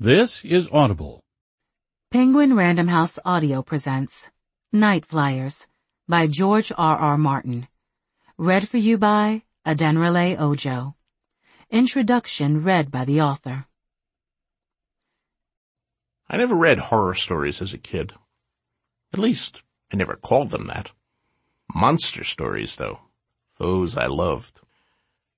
This is Audible. Penguin Random House Audio presents Nightflyers by George R. R. Martin. Read for you by Adenrele Ojo. Introduction read by the author. I never read horror stories as a kid. At least, I never called them that. Monster stories, though. Those I loved.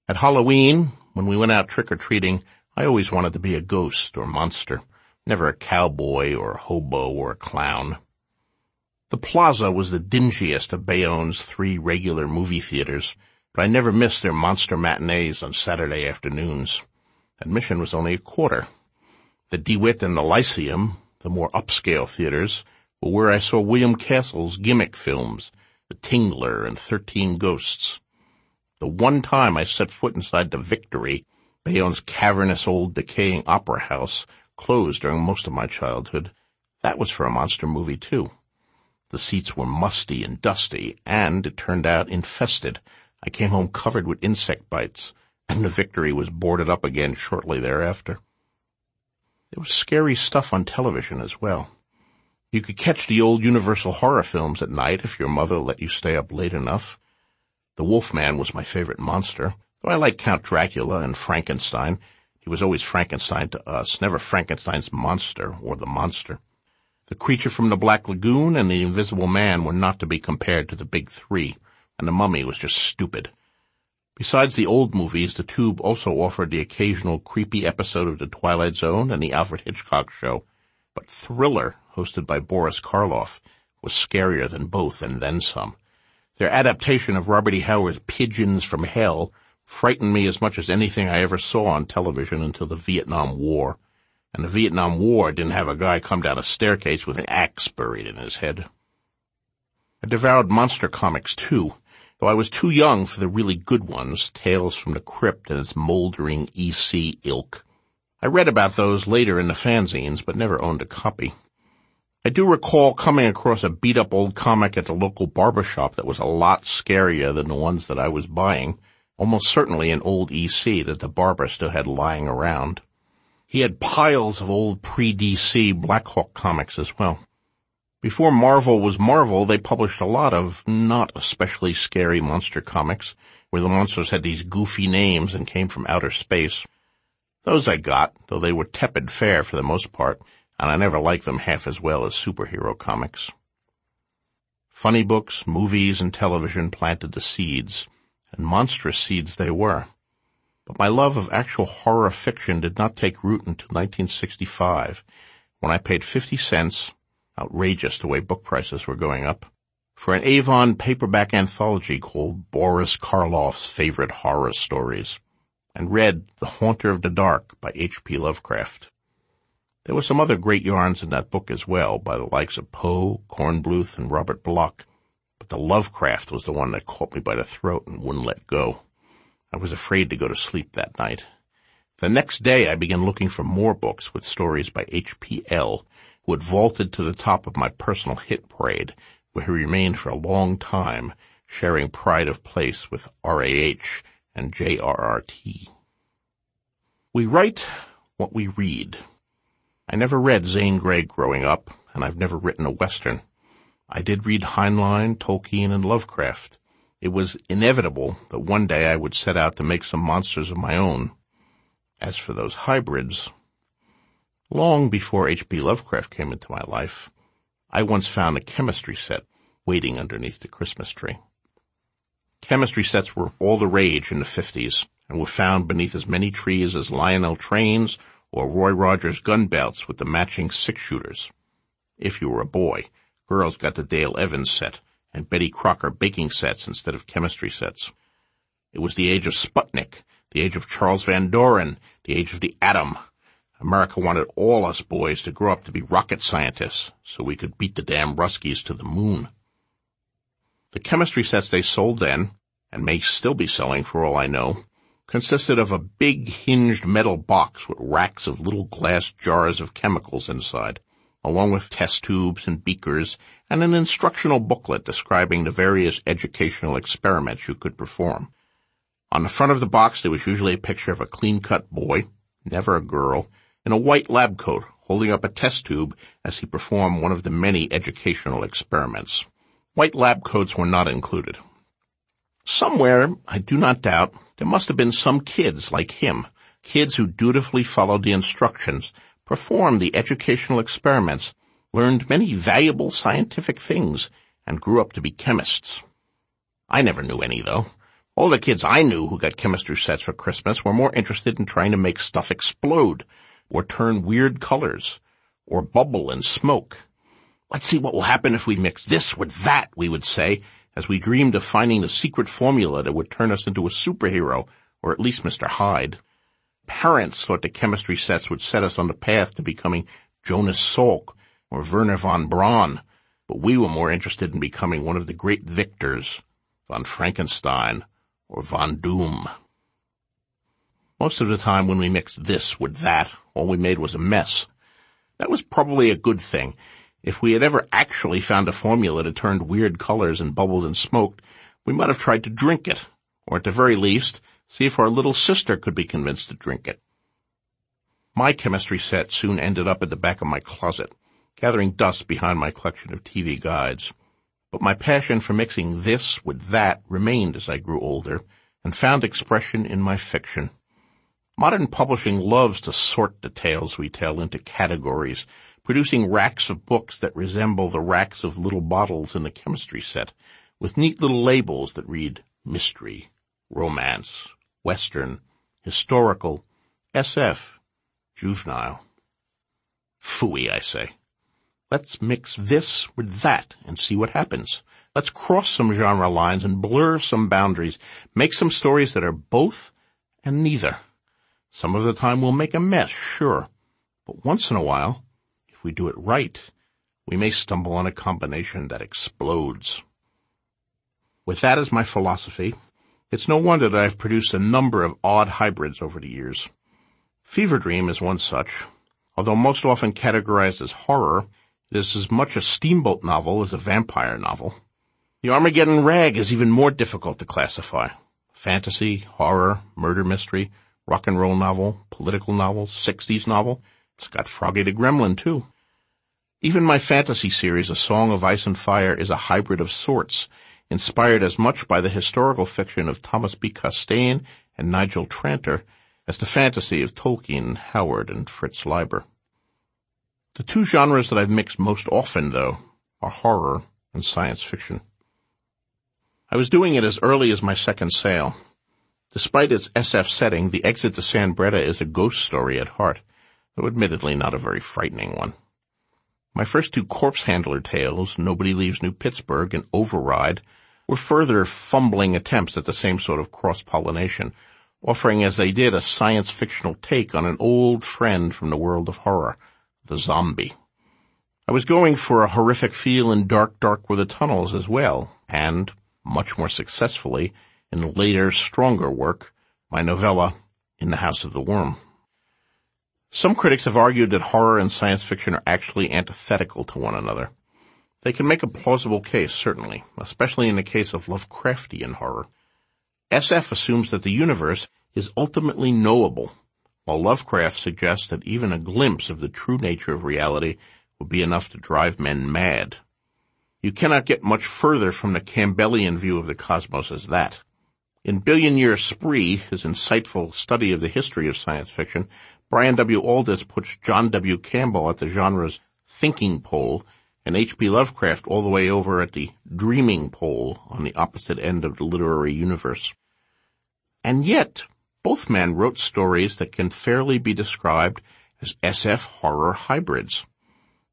At Halloween, when we went out trick-or-treating, I always wanted to be a ghost or monster, never a cowboy or a hobo or a clown. The Plaza was the dingiest of Bayonne's three regular movie theaters, but I never missed their monster matinees on Saturday afternoons. Admission was only a quarter. The DeWitt and the Lyceum, the more upscale theaters, were where I saw William Castle's gimmick films, The Tingler and Thirteen Ghosts. The one time I set foot inside the Victory, Bayonne's cavernous old decaying opera house, closed during most of my childhood. That was for a monster movie too. The seats were musty and dusty, and it turned out infested. I came home covered with insect bites, and the Victory was boarded up again shortly thereafter. There was scary stuff on television as well. You could catch the old Universal horror films at night if your mother let you stay up late enough. The Wolfman was my favorite monster. Though I like Count Dracula and Frankenstein, he was always Frankenstein to us, never Frankenstein's monster or the monster. The creature from the Black Lagoon and the Invisible Man were not to be compared to the big three, and the mummy was just stupid. Besides the old movies, the Tube also offered the occasional creepy episode of The Twilight Zone and The Alfred Hitchcock Show. But Thriller, hosted by Boris Karloff, was scarier than both and then some. Their adaptation of Robert E. Howard's Pigeons from Hell frightened me as much as anything I ever saw on television until the Vietnam War. And the Vietnam War didn't have a guy come down a staircase with an axe buried in his head. I devoured monster comics too, though I was too young for the really good ones, Tales from the Crypt and its moldering EC ilk. I read about those later in the fanzines, but never owned a copy. I do recall coming across a beat-up old comic at the local barber shop that was a lot scarier than the ones that I was buying, almost certainly an old EC that the barber still had lying around. He had piles of old pre-DC Blackhawk comics as well. Before Marvel was Marvel, they published a lot of not especially scary monster comics, where the monsters had these goofy names and came from outer space. Those I got, though they were tepid fare for the most part, and I never liked them half as well as superhero comics. Funny books, movies, and television planted the seeds, and monstrous seeds they were. But my love of actual horror fiction did not take root until 1965, when I paid 50 cents, outrageous the way book prices were going up, for an Avon paperback anthology called Boris Karloff's Favorite Horror Stories, and read The Haunter of the Dark by H.P. Lovecraft. There were some other great yarns in that book as well, by the likes of Poe, Kornbluth, and Robert Bloch, but the Lovecraft was the one that caught me by the throat and wouldn't let go. I was afraid to go to sleep that night. The next day I began looking for more books with stories by H.P.L., who had vaulted to the top of my personal hit parade, where he remained for a long time, sharing pride of place with R.A.H. and J.R.R.T. We write what we read. I never read Zane Grey growing up, and I've never written a Western. I did read Heinlein, Tolkien, and Lovecraft. It was inevitable that one day I would set out to make some monsters of my own. As for those hybrids, long before H.P. Lovecraft came into my life, I once found a chemistry set waiting underneath the Christmas tree. Chemistry sets were all the rage in the 50s and were found beneath as many trees as Lionel trains or Roy Rogers gun belts with the matching six shooters. If you were a boy, girls got the Dale Evans set and Betty Crocker baking sets instead of chemistry sets. It was the age of Sputnik, the age of Charles Van Doren, the age of the atom. America wanted all us boys to grow up to be rocket scientists so we could beat the damn Ruskies to the moon. The chemistry sets they sold then, and may still be selling for all I know, consisted of a big hinged metal box with racks of little glass jars of chemicals inside along with test tubes and beakers and an instructional booklet describing the various educational experiments you could perform. On the front of the box there was usually a picture of a clean-cut boy, never a girl, in a white lab coat holding up a test tube as he performed one of the many educational experiments. White lab coats were not included. Somewhere, I do not doubt, there must have been some kids like him, kids who dutifully followed the instructions, performed the educational experiments, learned many valuable scientific things, and grew up to be chemists. I never knew any, though. All the kids I knew who got chemistry sets for Christmas were more interested in trying to make stuff explode, or turn weird colors, or bubble and smoke. Let's see what will happen if we mix this with that, we would say, as we dreamed of finding the secret formula that would turn us into a superhero, or at least Mr. Hyde. Parents thought the chemistry sets would set us on the path to becoming Jonas Salk or Wernher von Braun, but we were more interested in becoming one of the great victors, von Frankenstein or Von Doom. Most of the time when we mixed this with that, all we made was a mess. That was probably a good thing. If we had ever actually found a formula that turned weird colors and bubbled and smoked, we might have tried to drink it, or at the very least, see if our little sister could be convinced to drink it. My chemistry set soon ended up at the back of my closet, gathering dust behind my collection of TV guides but my passion for mixing this with that remained as I grew older and found expression in my fiction. Modern publishing loves to sort the tales we tell into categories, producing racks of books that resemble the racks of little bottles in the chemistry set, with neat little labels that read mystery, romance, western, historical, SF, juvenile. Fooey, I say. Let's mix this with that and see what happens. Let's cross some genre lines and blur some boundaries. Make some stories that are both and neither. Some of the time we'll make a mess, sure. But once in a while, if we do it right, we may stumble on a combination that explodes. With that as my philosophy, it's no wonder that I've produced a number of odd hybrids over the years. Fever Dream is one such. Although most often categorized as horror, it is as much a steamboat novel as a vampire novel. The Armageddon Rag is even more difficult to classify. Fantasy, horror, murder mystery, rock and roll novel, political novel, 60s novel. It's got Froggy the Gremlin too. Even my fantasy series, A Song of Ice and Fire, is a hybrid of sorts, inspired as much by the historical fiction of Thomas B. Costain and Nigel Tranter as the fantasy of Tolkien, Howard, and Fritz Leiber. The two genres that I've mixed most often, though, are horror and science fiction. I was doing it as early as my second sale. Despite its SF setting, The Exit to San Breta is a ghost story at heart, though admittedly not a very frightening one. My first two corpse handler tales, Nobody Leaves New Pittsburgh and Override, were further fumbling attempts at the same sort of cross-pollination, offering as they did a science fictional take on an old friend from the world of horror, the zombie. I was going for a horrific feel in Dark Dark Were the Tunnels as well, and, much more successfully, in later, stronger work, my novella, In the House of the Worm. Some critics have argued that horror and science fiction are actually antithetical to one another. They can make a plausible case, certainly, especially in the case of Lovecraftian horror. SF assumes that the universe is ultimately knowable while Lovecraft suggests that even a glimpse of the true nature of reality would be enough to drive men mad. You cannot get much further from the Campbellian view of the cosmos as that. In Billion Year Spree, his insightful study of the history of science fiction, Brian W. Aldiss puts John W. Campbell at the genre's thinking pole and H.P. Lovecraft all the way over at the dreaming pole on the opposite end of the literary universe. And yet, both men wrote stories that can fairly be described as SF horror hybrids.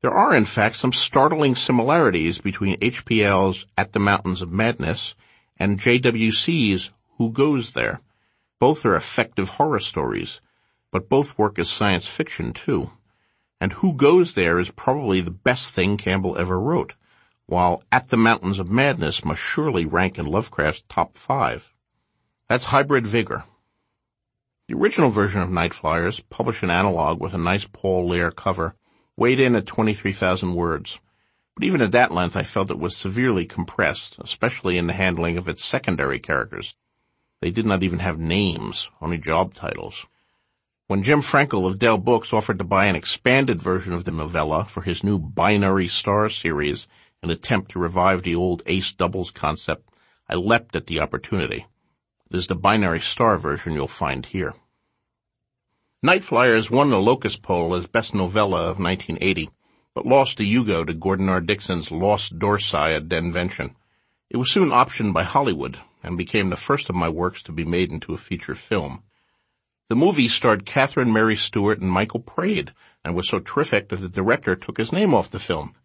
There are in fact some startling similarities between HPL's At the Mountains of Madness and JWC's Who Goes There. Both are effective horror stories, but both work as science fiction too. And Who Goes There is probably the best thing Campbell ever wrote, while At the Mountains of Madness must surely rank in Lovecraft's top five. That's hybrid vigor. The original version of Nightflyers, published in analog with a nice Paul Lehr cover, weighed in at 23,000 words. But even at that length I felt it was severely compressed, especially in the handling of its secondary characters. They did not even have names, only job titles. When Jim Frankel of Dell Books offered to buy an expanded version of the novella for his new Binary Star series, an attempt to revive the old ace doubles concept, I leapt at the opportunity. It is the Binary Star version you'll find here. Nightflyers won the Locus Poll as Best Novella of 1980, but lost the Hugo to Gordon R. Dickson's Lost Dorsai at Denvention. It was soon optioned by Hollywood and became the first of my works to be made into a feature film. The movie starred Catherine Mary Stewart and Michael Praed and was so terrific that the director took his name off the film.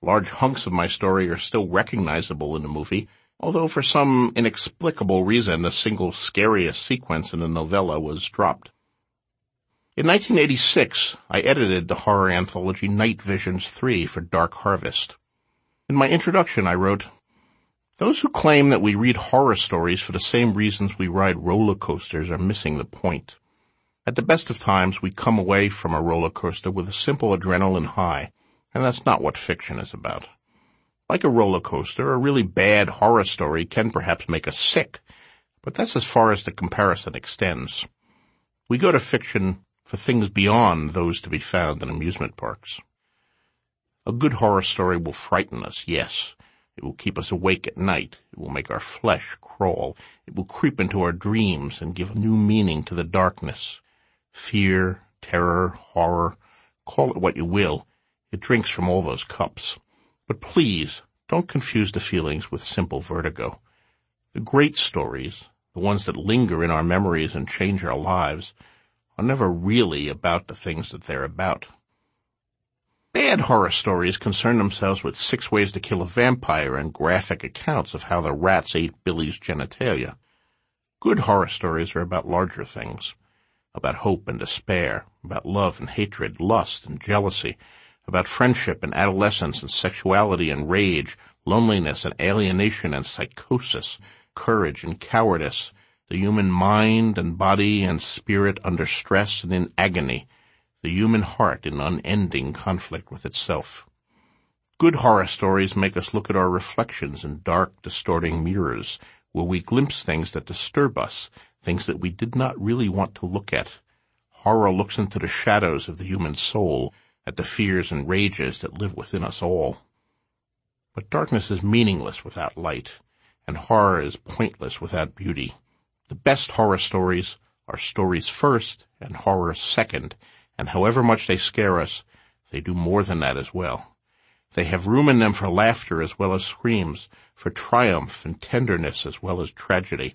Large hunks of my story are still recognizable in the movie, although for some inexplicable reason the single scariest sequence in the novella was dropped. In 1986, I edited the horror anthology Night Visions 3 for Dark Harvest. In my introduction, I wrote, Those who claim that we read horror stories for the same reasons we ride roller coasters are missing the point. At the best of times, we come away from a roller coaster with a simple adrenaline high, and that's not what fiction is about. Like a roller coaster, a really bad horror story can perhaps make us sick, but that's as far as the comparison extends. We go to fiction for things beyond those to be found in amusement parks. A good horror story will frighten us, yes. It will keep us awake at night. It will make our flesh crawl. It will creep into our dreams and give new meaning to the darkness. Fear, terror, horror, call it what you will, it drinks from all those cups. But please, don't confuse the feelings with simple vertigo. The great stories, the ones that linger in our memories and change our lives, are never really about the things that they're about. Bad horror stories concern themselves with six ways to kill a vampire and graphic accounts of how the rats ate Billy's genitalia. Good horror stories are about larger things about hope and despair, about love and hatred, lust and jealousy, about friendship and adolescence and sexuality and rage, loneliness and alienation and psychosis, courage and cowardice, the human mind and body and spirit under stress and in agony, the human heart in unending conflict with itself. Good horror stories make us look at our reflections in dark, distorting mirrors, where we glimpse things that disturb us, things that we did not really want to look at. Horror looks into the shadows of the human soul, at the fears and rages that live within us all. But darkness is meaningless without light, and horror is pointless without beauty. The best horror stories are stories first and horror second, and however much they scare us, they do more than that as well. They have room in them for laughter as well as screams, for triumph and tenderness as well as tragedy.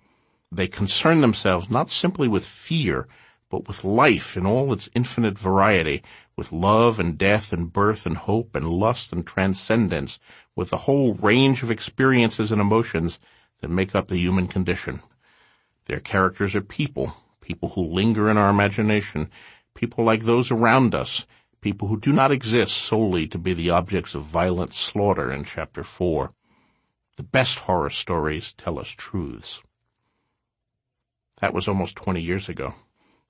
They concern themselves not simply with fear, but with life in all its infinite variety, with love and death and birth and hope and lust and transcendence, with the whole range of experiences and emotions that make up the human condition. Their characters are people, people who linger in our imagination, people like those around us, people who do not exist solely to be the objects of violent slaughter in chapter four. The best horror stories tell us truths. That was almost 20 years ago,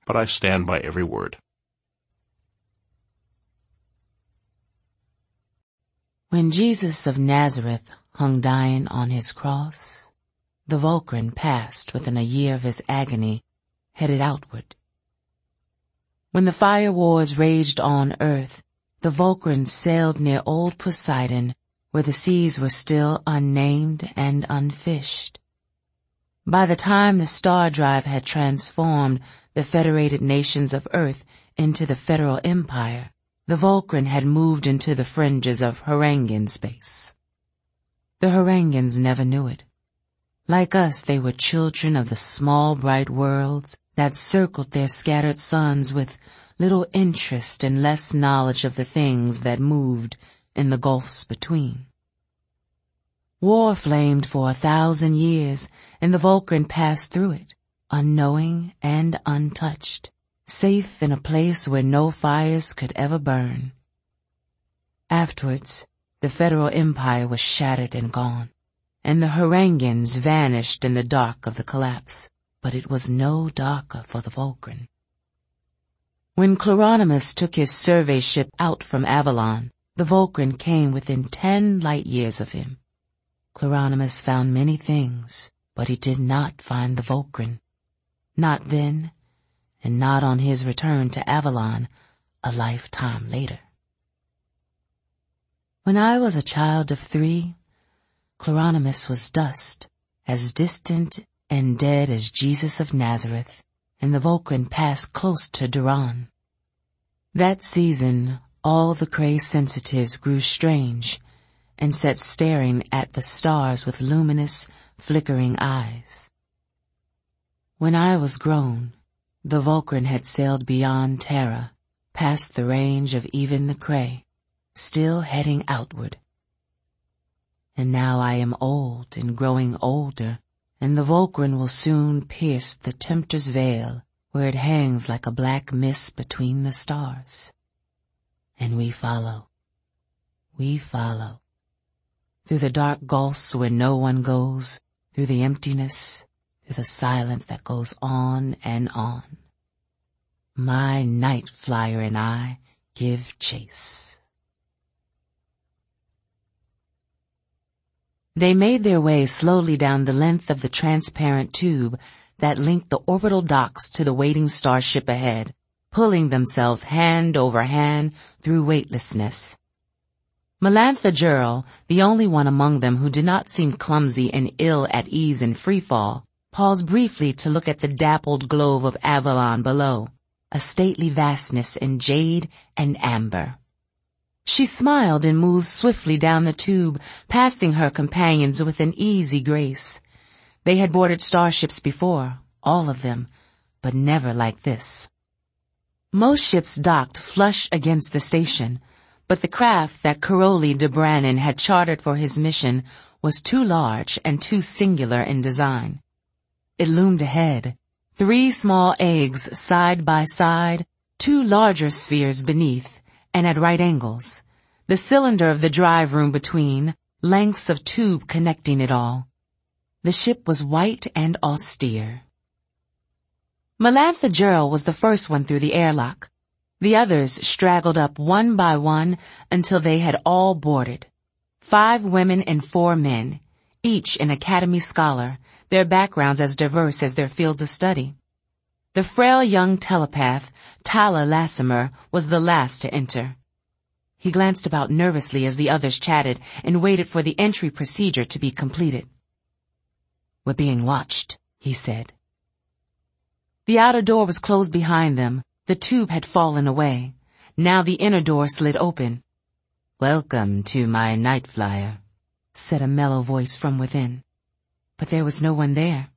but I stand by every word. When Jesus of Nazareth hung dying on his cross, the Volcryn passed within a year of his agony, headed outward. When the fire wars raged on earth, the Vulcans sailed near old Poseidon, where the seas were still unnamed and unfished. By the time the star drive had transformed the federated nations of Earth into the Federal Empire, the Volcryn had moved into the fringes of Hrangan space. The Hrangans never knew it. Like us, they were children of the small bright worlds that circled their scattered sons with little interest and less knowledge of the things that moved in the gulfs between. War flamed for a thousand years, and the Volcryn passed through it, unknowing and untouched, safe in a place where no fires could ever burn. Afterwards, the Federal Empire was shattered and gone, and the Hrangans vanished in the dark of the collapse, but it was no darker for the Volcryn. When Kleronomas took his survey ship out from Avalon, the Volcryn came within ten light years of him. Kleronomas found many things, but he did not find the Volcryn. Not then, and not on his return to Avalon a lifetime later. When I was a child of three, Kleronomas was dust, as distant and dead as Jesus of Nazareth, and the Volcryn passed close to Daronne. That season, all the Crey sensitives grew strange and sat staring at the stars with luminous, flickering eyes. When I was grown, the Volcryn had sailed beyond Terra, past the range of even the Crey, still heading outward. And now I am old and growing older, and the Volcryn will soon pierce the tempter's veil where it hangs like a black mist between the stars. And we follow. We follow. Through the dark gulfs where no one goes, through the emptiness, through the silence that goes on and on. My night flyer and I give chase. They made their way slowly down the length of the transparent tube that linked the orbital docks to the waiting starship ahead, pulling themselves hand over hand through weightlessness. Melantha Jhirl, the only one among them who did not seem clumsy and ill at ease in freefall, paused briefly to look at the dappled globe of Avalon below, a stately vastness in jade and amber. She smiled and moved swiftly down the tube, passing her companions with an easy grace. They had boarded starships before, all of them, but never like this. Most ships docked flush against the station, but the craft that Karoly d'Branin had chartered for his mission was too large and too singular in design. It loomed ahead, three small eggs side by side, two larger spheres beneath, and at right angles. The cylinder of the drive room between, lengths of tube connecting it all. The ship was white and austere. Melantha Jhirl was the first one through the airlock. The others straggled up one by one until they had all boarded. Five women and four men, each an academy scholar, their backgrounds as diverse as their fields of study. The frail young telepath, Thale Lasamer, was the last to enter. He glanced about nervously as the others chatted and waited for the entry procedure to be completed. We're being watched, he said. The outer door was closed behind them. The tube had fallen away. Now the inner door slid open. Welcome to my night flyer, said a mellow voice from within. But there was no one there.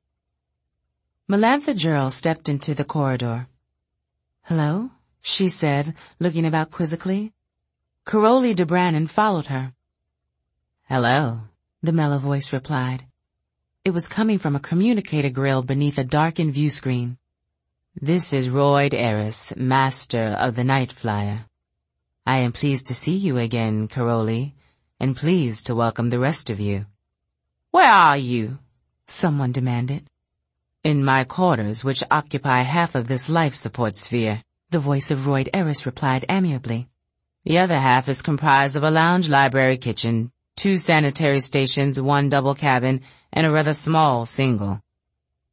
Melantha Jhirl stepped into the corridor. Hello, she said, looking about quizzically. Karoly d'Branin followed her. Hello, the mellow voice replied. It was coming from a communicator grill beneath a darkened view screen. This is Royd Eris, master of the Night Flyer. I am pleased to see you again, Karoly, and pleased to welcome the rest of you. Where are you? Someone demanded. In my quarters, which occupy half of this life support sphere, the voice of Royd Eris replied amiably. The other half is comprised of a lounge library kitchen, two sanitary stations, one double cabin, and a rather small single.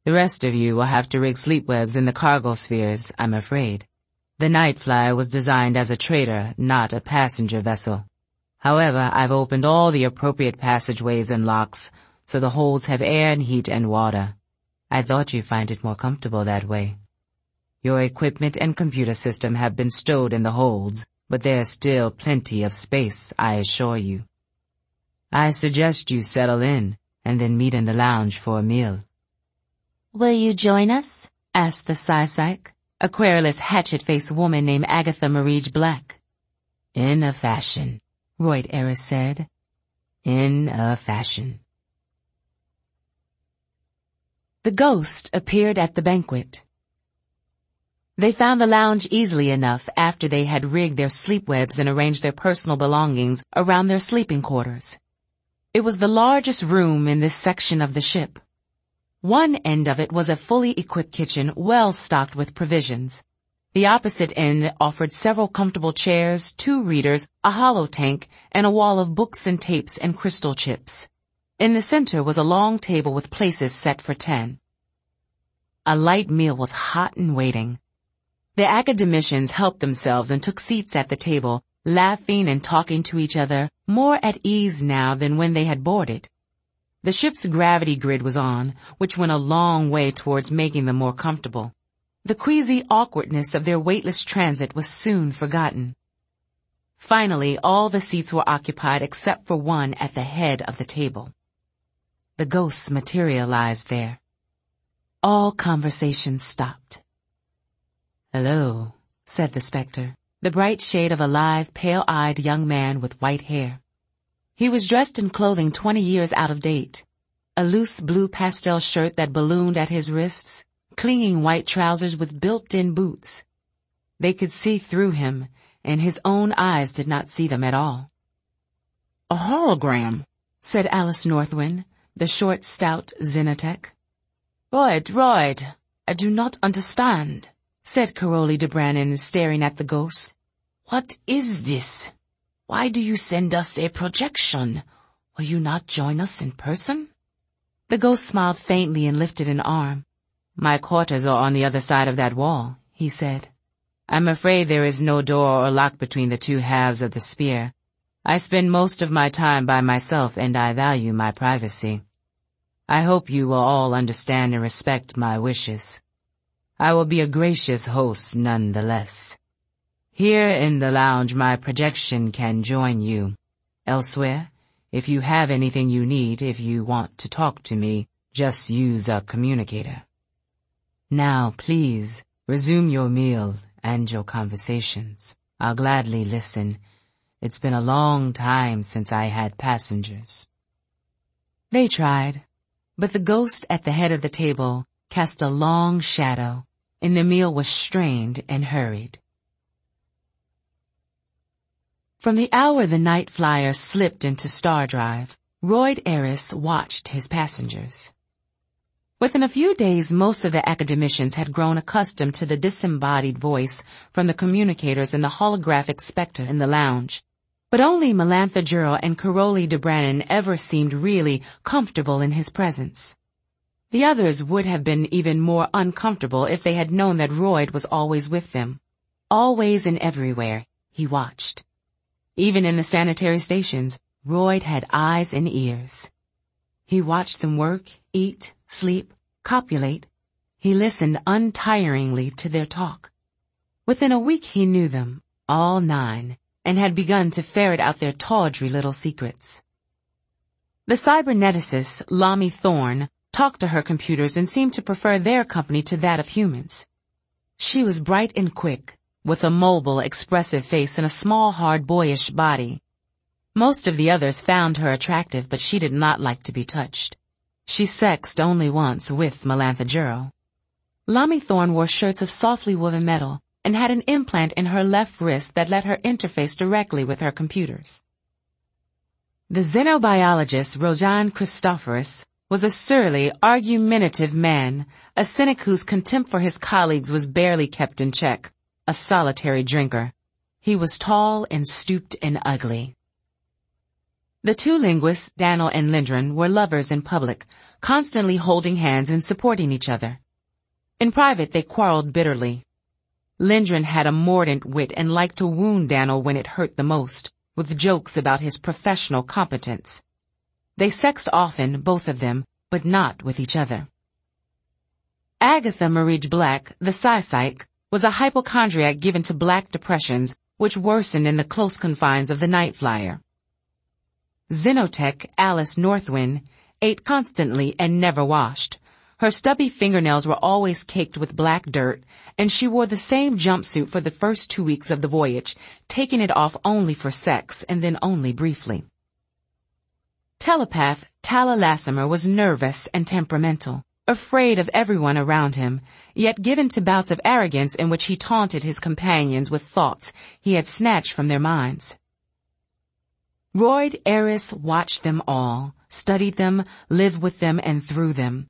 The rest of you will have to rig sleep webs in the cargo spheres, I'm afraid. The Night Flyer was designed as a trader, not a passenger vessel. However, I've opened all the appropriate passageways and locks, so the holds have air and heat and water. I thought you'd find it more comfortable that way. Your equipment and computer system have been stowed in the holds, but there's still plenty of space, I assure you. I suggest you settle in and then meet in the lounge for a meal. Will you join us? asked the Psy-Psych, a querulous hatchet-faced woman named Agatha Marij-Black. In a fashion, Royd Eris said. In a fashion. The ghost appeared at the banquet. They found the lounge easily enough after they had rigged their sleep webs and arranged their personal belongings around their sleeping quarters. It was the largest room in this section of the ship. One end of it was a fully equipped kitchen well stocked with provisions. The opposite end offered several comfortable chairs, two readers, a hollow tank, and a wall of books and tapes and crystal chips. In the center was a long table with places set for ten. A light meal was hot and waiting. The academicians helped themselves and took seats at the table, laughing and talking to each other, more at ease now than when they had boarded. The ship's gravity grid was on, which went a long way towards making them more comfortable. The queasy awkwardness of their weightless transit was soon forgotten. Finally, all the seats were occupied except for one at the head of the table. The ghosts materialized there. All conversation stopped. Hello, said the specter, the bright shade of a live, pale-eyed young man with white hair. He was dressed in clothing twenty years out of date. A loose blue pastel shirt that ballooned at his wrists, clinging white trousers with built-in boots. They could see through him, and his own eyes did not see them at all. A hologram, said Alice Northwind, the short, stout Xenotech. Right, right. I do not understand, said Karoly d'Branin, staring at the ghost. What is this? Why do you send us a projection? Will you not join us in person? The ghost smiled faintly and lifted an arm. My quarters are on the other side of that wall, he said. I'm afraid there is no door or lock between the two halves of the sphere. I spend most of my time by myself and I value my privacy. I hope you will all understand and respect my wishes. I will be a gracious host nonetheless. Here in the lounge my projection can join you. Elsewhere, if you have anything you need, if you want to talk to me, just use a communicator. Now please, resume your meal and your conversations. I'll gladly listen. It's been a long time since I had passengers. They tried, but the ghost at the head of the table cast a long shadow, and the meal was strained and hurried. From the hour the night flyer slipped into Star Drive, Royd Eris watched his passengers. Within a few days, most of the academicians had grown accustomed to the disembodied voice from the communicators and the holographic specter in the lounge. But only Melantha Jhirl and Karoly d'Branin ever seemed really comfortable in his presence. The others would have been even more uncomfortable if they had known that Royd was always with them. Always and everywhere, he watched. Even in the sanitary stations, Royd had eyes and ears. He watched them work, eat, sleep, copulate. He listened untiringly to their talk. Within a week he knew them, all nine, and had begun to ferret out their tawdry little secrets. The cyberneticist, Lommie Thorne, talked to her computers and seemed to prefer their company to that of humans. She was bright and quick, with a mobile, expressive face and a small, hard, boyish body. Most of the others found her attractive, but she did not like to be touched. She sexed only once with Melantha Jhirl. Lommie Thorne wore shirts of softly woven metal and had an implant in her left wrist that let her interface directly with her computers. The xenobiologist Rojan Christopheris was a surly, argumentative man, a cynic whose contempt for his colleagues was barely kept in check, a solitary drinker. He was tall and stooped and ugly. The two linguists, Daniel and Lindgren, were lovers in public, constantly holding hands and supporting each other. In private, they quarreled bitterly. Lindgren had a mordant wit and liked to wound Daniel when it hurt the most, with jokes about his professional competence. They sexed often, both of them, but not with each other. Agatha Marij-Black, the Psy-Psych, was a hypochondriac given to black depressions, which worsened in the close confines of the night flyer. Xenotech Alice Northwind ate constantly and never washed. Her stubby fingernails were always caked with black dirt, and she wore the same jumpsuit for the first two weeks of the voyage, taking it off only for sex and then only briefly. Telepath Thale Lasamer was nervous and temperamental, afraid of everyone around him, yet given to bouts of arrogance in which he taunted his companions with thoughts he had snatched from their minds. Royd Eris watched them all, studied them, lived with them and through them.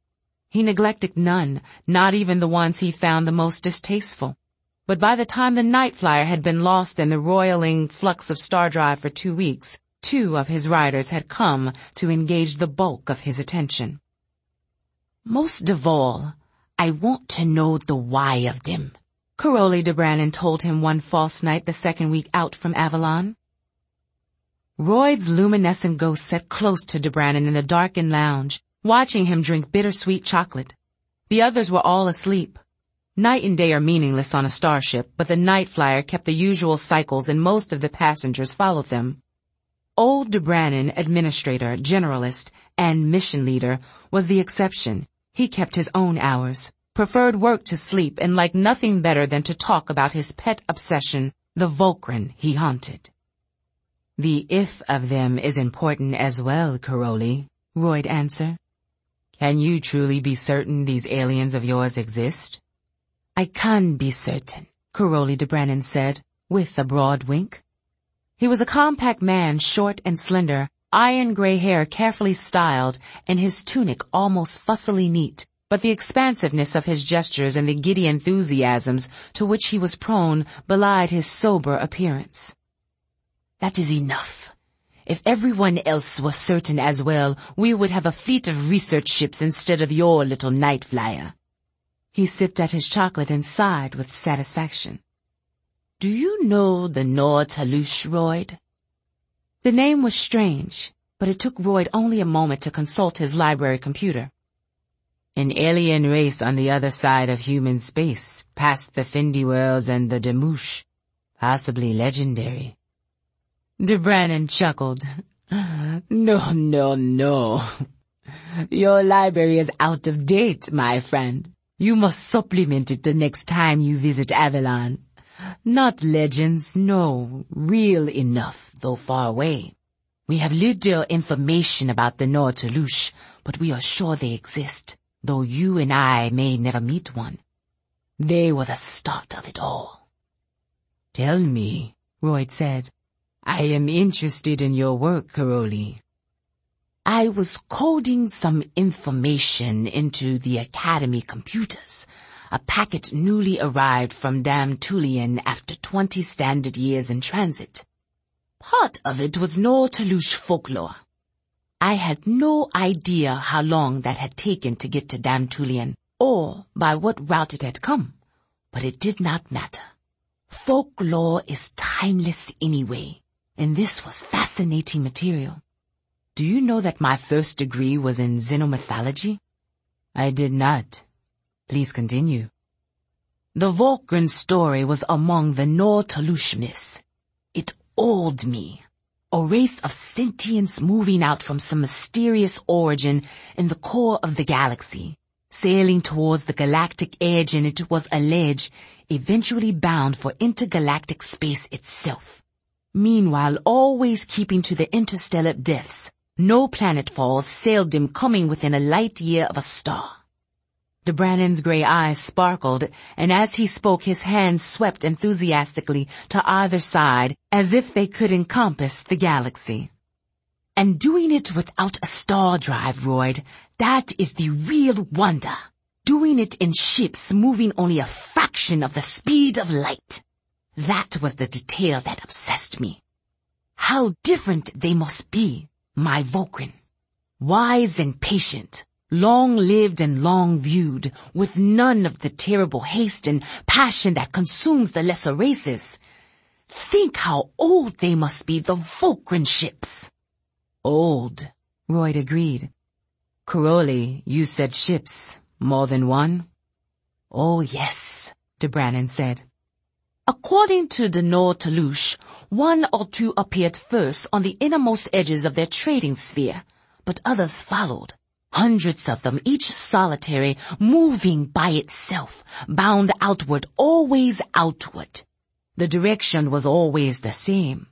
He neglected none, not even the ones he found the most distasteful. But by the time the night flyer had been lost in the roiling flux of Star Drive for two weeks, two of his riders had come to engage the bulk of his attention. Most of all, I want to know the why of them, Karoly d'Branin told him one false night the second week out from Avalon. Royd's luminescent ghost sat close to de in the darkened lounge, watching him drink bittersweet chocolate. The others were all asleep. Night and day are meaningless on a starship, but the night flyer kept the usual cycles and most of the passengers followed them. Old d'Branin, administrator, generalist, and mission leader, was the exception. He kept his own hours preferred work to sleep, and liked nothing better than to talk about his pet obsession, the Volcryn he haunted. The if of them is important as well, Karoly, Royd answered. Can you truly be certain these aliens of yours exist? I can be certain, Karoly d'Branin said, with a broad wink. He was a compact man, short and slender, iron gray hair carefully styled, and his tunic almost fussily neat, but the expansiveness of his gestures and the giddy enthusiasms to which he was prone belied his sober appearance. That is enough. If everyone else was certain as well, we would have a fleet of research ships instead of your little night flyer. He sipped at his chocolate and sighed with satisfaction. Do you know the Nor'lith, Royd? The name was strange, but it took Royd only a moment to consult his library computer. An alien race on the other side of human space, past the Fyndii worlds and the Damoosh. Possibly legendary. De chuckled. No, no, no. Your library is out of date, my friend. You must supplement it the next time you visit Avalon. Not legends, no. Real enough, though far away. We have little information about the Nor'lith, but we are sure they exist though you and I may never meet one. They were the start of it all. Tell me, Royd said. I am interested in your work, Karoly. I was coding some information into the Academy computers, a packet newly arrived from Dam Tulian after 20 standard years in transit. Part of it was Nor'lith folklore, I had no idea how long that had taken to get to Dam Tulian, or by what route it had come, but it did not matter. Folklore is timeless anyway, and this was fascinating material. Do you know that my first degree was in xenomythology? I did not. Please continue. The Volcryn story was among the Nor'lith myths. It awed me a race of sentience moving out from some mysterious origin in the core of the galaxy, sailing towards the galactic edge and it was alleged eventually bound for intergalactic space itself. Meanwhile, always keeping to the interstellar depths, no planetfalls sailed them coming within a light year of a star. D'Branin's gray eyes sparkled, and as he spoke his hands swept enthusiastically to either side as if they could encompass the galaxy. And doing it without a star drive, Royd, that is the real wonder. Doing it in ships moving only a fraction of the speed of light. That was the detail that obsessed me. How different they must be, my Volcryn. Wise and patient, long-lived and long-viewed, with none of the terrible haste and passion that consumes the lesser races. Think how old they must be, the Volcryn ships. Old, Royd agreed. Karoly, you said ships. More than one? Oh yes, d'Branin said. According to the Nor'lith, one or two appeared first on the innermost edges of their trading sphere, but others followed. Hundreds of them, each solitary, moving by itself, bound outward, always outward. The direction was always the same.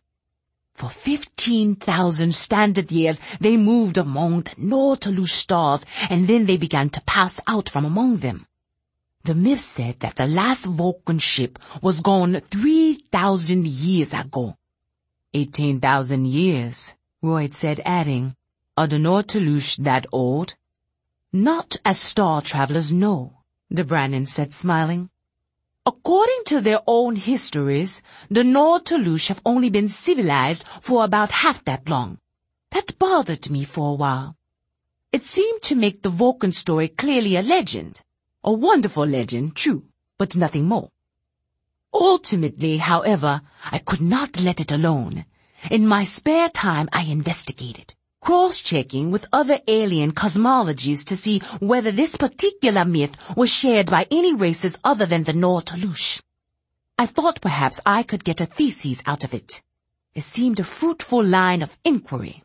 For 15,000 standard years, they moved among the Nor'lith stars, and then they began to pass out from among them. The myth said that the last Volcryn ship was gone 3,000 years ago. 18,000 years, Royd said, adding, are the Nor'lith that old? Not as star travelers know, d'Branin said smiling. According to their own histories, the Nor'lith have only been civilized for about half that long. That bothered me for a while. It seemed to make the Volcryn story clearly a legend. A wonderful legend, true, but nothing more. Ultimately, however, I could not let it alone. In my spare time, I investigated, cross-checking with other alien cosmologies to see whether this particular myth was shared by any races other than the Nor'lith. I thought perhaps I could get a thesis out of it. It seemed a fruitful line of inquiry.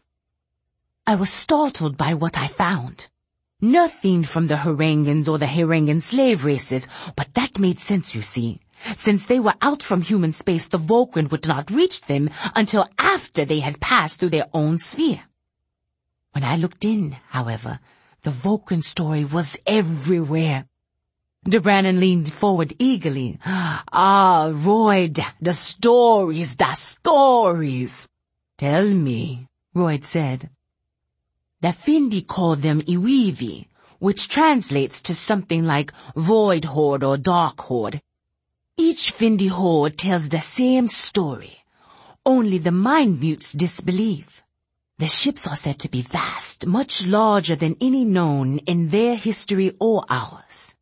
I was startled by what I found. Nothing from the Hrangans or the Hrangan slave races, but that made sense, you see. Since they were out from human space, the Volcryn would not reach them until after they had passed through their own sphere. When I looked in, however, the Volcryn story was everywhere. D'Branin leaned forward eagerly. Ah, Royd, the stories, the stories. Tell me, Royd said. The Fyndii called them Iwivi, which translates to something like Void Horde or Dark Horde. Each Fyndii horde tells the same story, only the mind mutes disbelief. The ships are said to be vast, much larger than any known in their history or ours.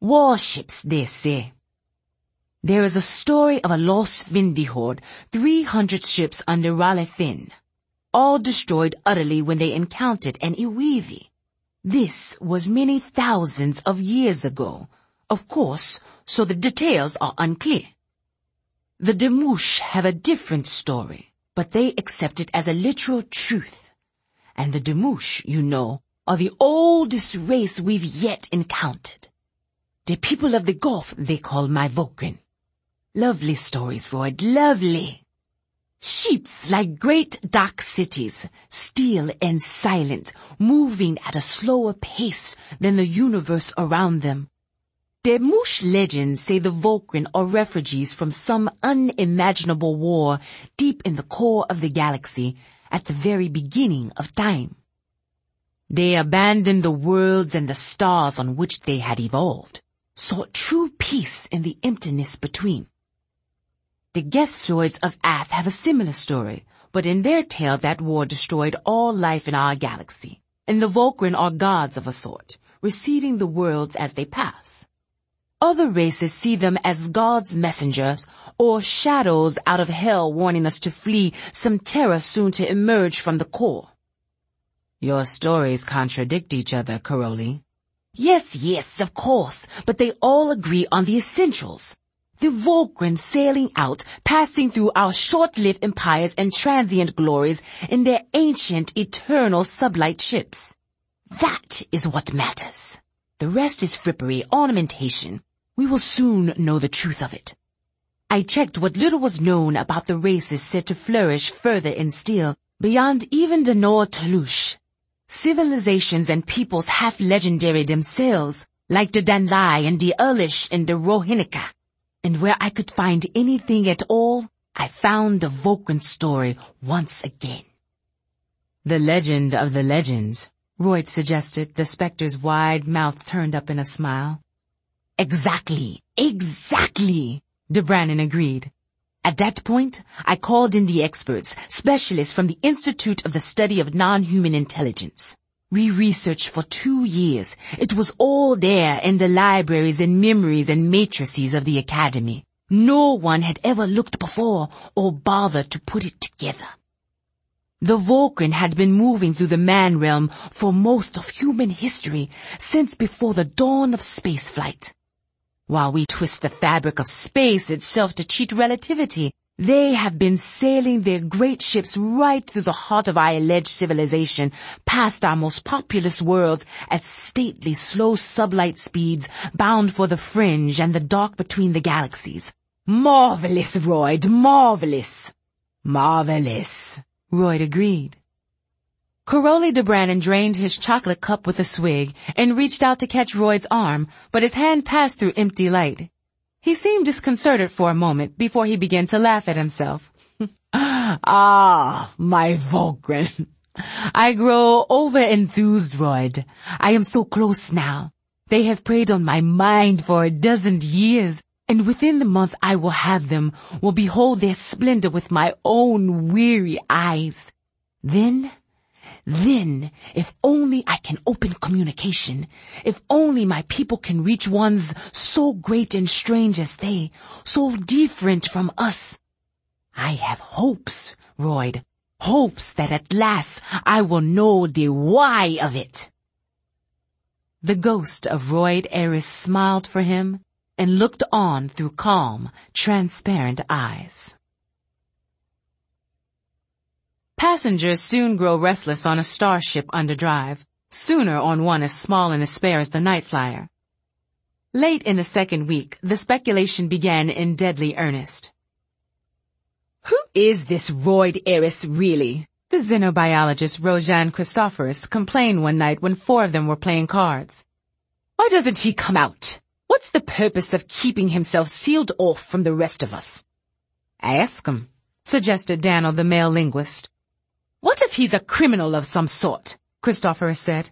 Warships, they say. There is a story of a lost Fyndii horde, 300 ships under Raleigh Finn, all destroyed utterly when they encountered an Iwivi. This was many thousands of years ago, of course, so the details are unclear. The Damoosh have a different story, but they accept it as a literal truth. And the Damoosh, you know, are the oldest race we've yet encountered. The people of the Gulf they call my Volcryn. Lovely stories, Royd, lovely. Ships like great dark cities, still and silent, moving at a slower pace than the universe around them. Damoosh legends say the Volcryn are refugees from some unimaginable war deep in the core of the galaxy at the very beginning of time. They abandoned the worlds and the stars on which they had evolved, sought true peace in the emptiness between. The Gethzoids of Ath have a similar story, but in their tale that war destroyed all life in our galaxy, and the Volcryn are gods of a sort, reseeding the worlds as they pass. Other races see them as God's messengers or shadows out of hell warning us to flee some terror soon to emerge from the core. Your stories contradict each other, Karoly. Yes, yes, of course, but they all agree on the essentials. The Volcryn sailing out, passing through our short-lived empires and transient glories in their ancient, eternal sublight ships. That is what matters. The rest is frippery, ornamentation, we will soon know the truth of it. I checked what little was known about the races said to flourish further in steel, beyond even the Nor Toulouche. Civilizations and peoples half legendary themselves, like the Danlai and the Erlish and the Rohinika. And where I could find anything at all, I found the Volcryn story once again. The legend of the legends, Royd suggested, the specter's wide mouth turned up in a smile. Exactly, exactly, d'Branin agreed. At that point, I called in the experts, specialists from the Institute of the Study of Non-Human Intelligence. We researched for two years. It was all there in the libraries and memories and matrices of the Academy. No one had ever looked before or bothered to put it together. The Volcryn had been moving through the man realm for most of human history since before the dawn of spaceflight. While we twist the fabric of space itself to cheat relativity, they have been sailing their great ships right through the heart of our alleged civilization, past our most populous worlds at stately slow sublight speeds, bound for the fringe and the dark between the galaxies. Marvelous, Royd, marvelous. Marvelous, Royd agreed. Karoly d'Branin drained his chocolate cup with a swig and reached out to catch Royd's arm, but his hand passed through empty light. He seemed disconcerted for a moment before he began to laugh at himself. ah, my Volcryn. I grow over-enthused, Royd. I am so close now. They have preyed on my mind for a dozen years, and within the month I will have them, will behold their splendor with my own weary eyes. Then Then, if only I can open communication, if only my people can reach ones so great and strange as they, so different from us. I have hopes, Royd, hopes that at last I will know the why of it. The ghost of Royd Eris smiled for him and looked on through calm, transparent eyes. Passengers soon grow restless on a starship under drive, sooner on one as small and as spare as the Nightflyer. Late in the second week, the speculation began in deadly earnest. Who is this Royd Eris really? The xenobiologist Rojan Christopheris complained one night when four of them were playing cards. Why doesn't he come out? What's the purpose of keeping himself sealed off from the rest of us? Ask him, suggested Daniel the male linguist. What if he's a criminal of some sort? Christopheris said.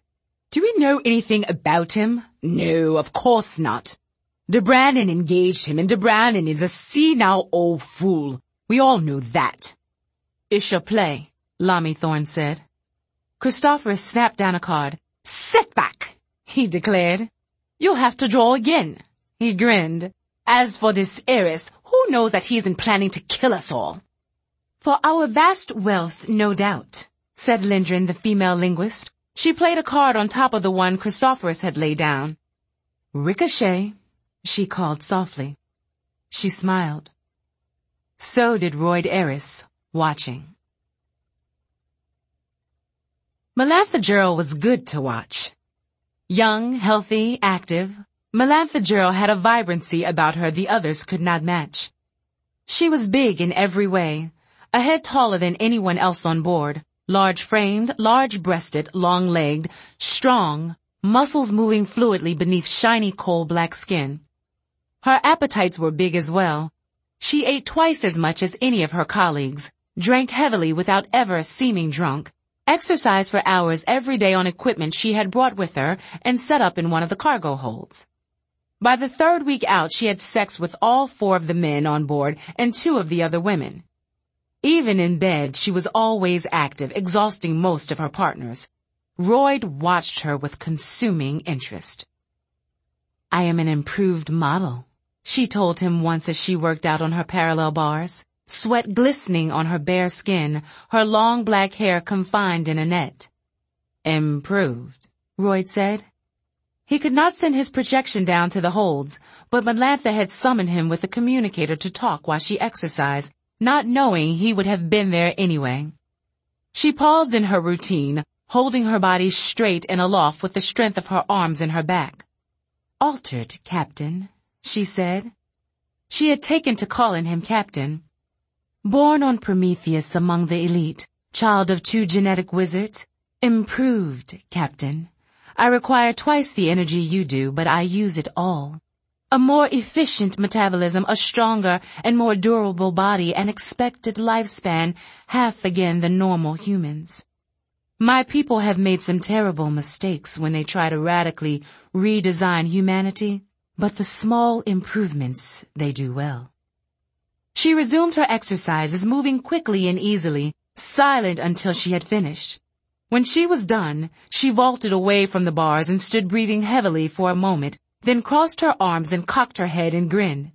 Do we know anything about him? No, of course not. De engaged him and De is a senile old fool. We all know that. It's your play, Lommie Thorne said. Christopheris snapped down a card. Setback, he declared. You'll have to draw again. He grinned. As for this Eris, who knows that he isn't planning to kill us all? For our vast wealth, no doubt, said Lindgren, the female linguist. She played a card on top of the one Christopheris had laid down. Ricochet, she called softly. She smiled. So did Royd Eris, watching. Jhirl was good to watch. Young, healthy, active, Jhirl had a vibrancy about her the others could not match. She was big in every way, a head taller than anyone else on board, large-framed, large-breasted, long-legged, strong, muscles moving fluidly beneath shiny coal-black skin. Her appetites were big as well. She ate twice as much as any of her colleagues, drank heavily without ever seeming drunk, exercised for hours every day on equipment she had brought with her and set up in one of the cargo holds. By the third week out, she had sex with all four of the men on board and two of the other women. Even in bed, she was always active, exhausting most of her partners. Royd watched her with consuming interest. I am an improved model, she told him once as she worked out on her parallel bars, sweat glistening on her bare skin, her long black hair confined in a net. Improved, Royd said. He could not send his projection down to the holds, but Melantha had summoned him with a communicator to talk while she exercised not knowing he would have been there anyway. She paused in her routine, holding her body straight and aloft with the strength of her arms and her back. Altered, Captain, she said. She had taken to calling him Captain. Born on Prometheus among the elite, child of two genetic wizards, improved, Captain. I require twice the energy you do, but I use it all a more efficient metabolism, a stronger and more durable body, and expected lifespan half again than normal humans. My people have made some terrible mistakes when they try to radically redesign humanity, but the small improvements they do well. She resumed her exercises, moving quickly and easily, silent until she had finished. When she was done, she vaulted away from the bars and stood breathing heavily for a moment then crossed her arms and cocked her head and grinned.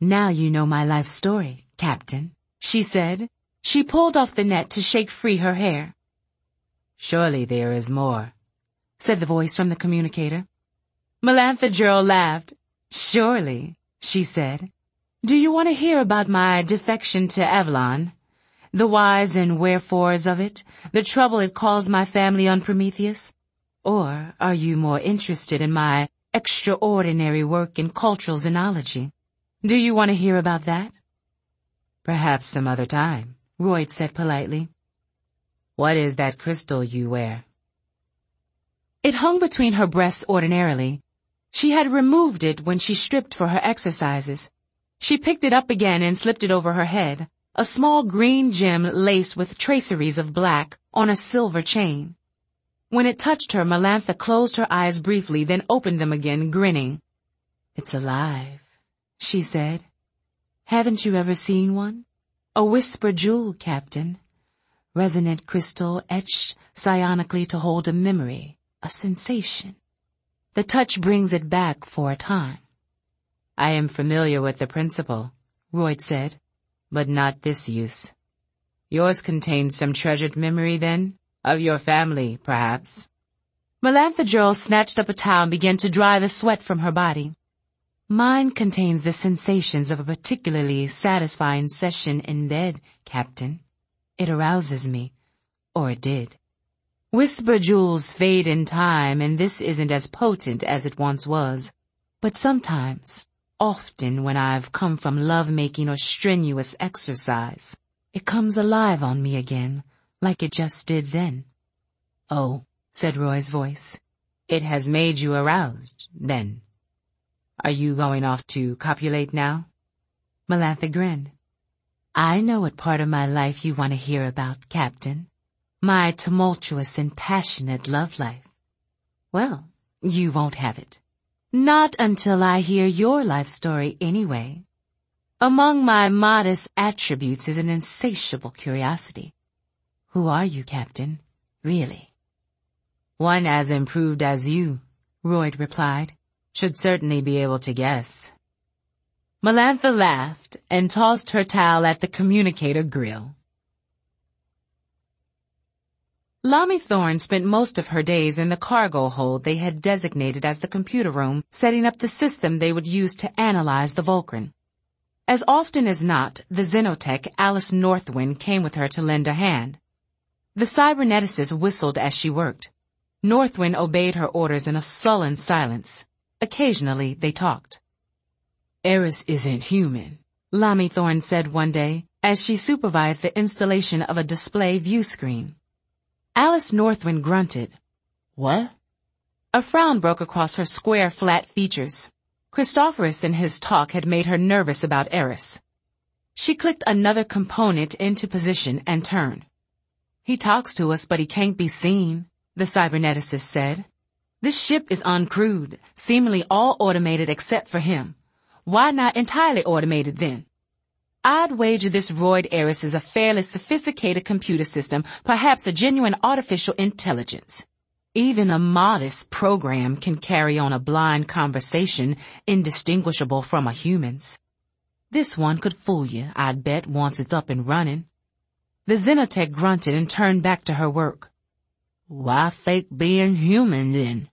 Now you know my life story, Captain, she said. She pulled off the net to shake free her hair. Surely there is more, said the voice from the communicator. Melantha Jhirl laughed. Surely, she said. Do you want to hear about my defection to Avalon? The whys and wherefores of it? The trouble it caused my family on Prometheus? Or are you more interested in my extraordinary work in cultural xenology. Do you want to hear about that? Perhaps some other time, Royd said politely. What is that crystal you wear? It hung between her breasts ordinarily. She had removed it when she stripped for her exercises. She picked it up again and slipped it over her head, a small green gem laced with traceries of black on a silver chain. When it touched her, Melantha closed her eyes briefly, then opened them again, grinning. It's alive, she said. Haven't you ever seen one? A whisper jewel, Captain. resonant crystal etched psionically to hold a memory, a sensation. The touch brings it back for a time. I am familiar with the principle, Royd said, but not this use. Yours contains some treasured memory then? Of your family, perhaps? Melantha Melanthadrol snatched up a towel and began to dry the sweat from her body. Mine contains the sensations of a particularly satisfying session in bed, Captain. It arouses me. Or it did. Whisper jewels fade in time and this isn't as potent as it once was. But sometimes, often when I've come from lovemaking or strenuous exercise, it comes alive on me again, like it just did then. Oh, said Royd's voice. It has made you aroused, then. Are you going off to copulate now? Melantha grinned. I know what part of my life you want to hear about, Captain. My tumultuous and passionate love life. Well, you won't have it. Not until I hear your life story anyway. Among my modest attributes is an insatiable curiosity. Who are you, Captain? Really? One as improved as you, Royd replied, should certainly be able to guess. Melantha laughed and tossed her towel at the communicator grill. Lommie Thorne spent most of her days in the cargo hold they had designated as the computer room, setting up the system they would use to analyze the Volcryn. As often as not, the xenotech Alice Northwind came with her to lend a hand. The cyberneticist whistled as she worked. Northwind obeyed her orders in a sullen silence. Occasionally they talked. Eris isn't human, Lommie Thorne said one day as she supervised the installation of a display view screen. Alice Northwind grunted. What? A frown broke across her square, flat features. Christopheris and his talk had made her nervous about Eris. She clicked another component into position and turned. He talks to us, but he can't be seen, the cyberneticist said. This ship is uncrewed, seemingly all automated except for him. Why not entirely automated then? I'd wager this Royd Eris is a fairly sophisticated computer system, perhaps a genuine artificial intelligence. Even a modest program can carry on a blind conversation indistinguishable from a human's. This one could fool you, I'd bet, once it's up and running. The Xenotech grunted and turned back to her work. Why fake being human then?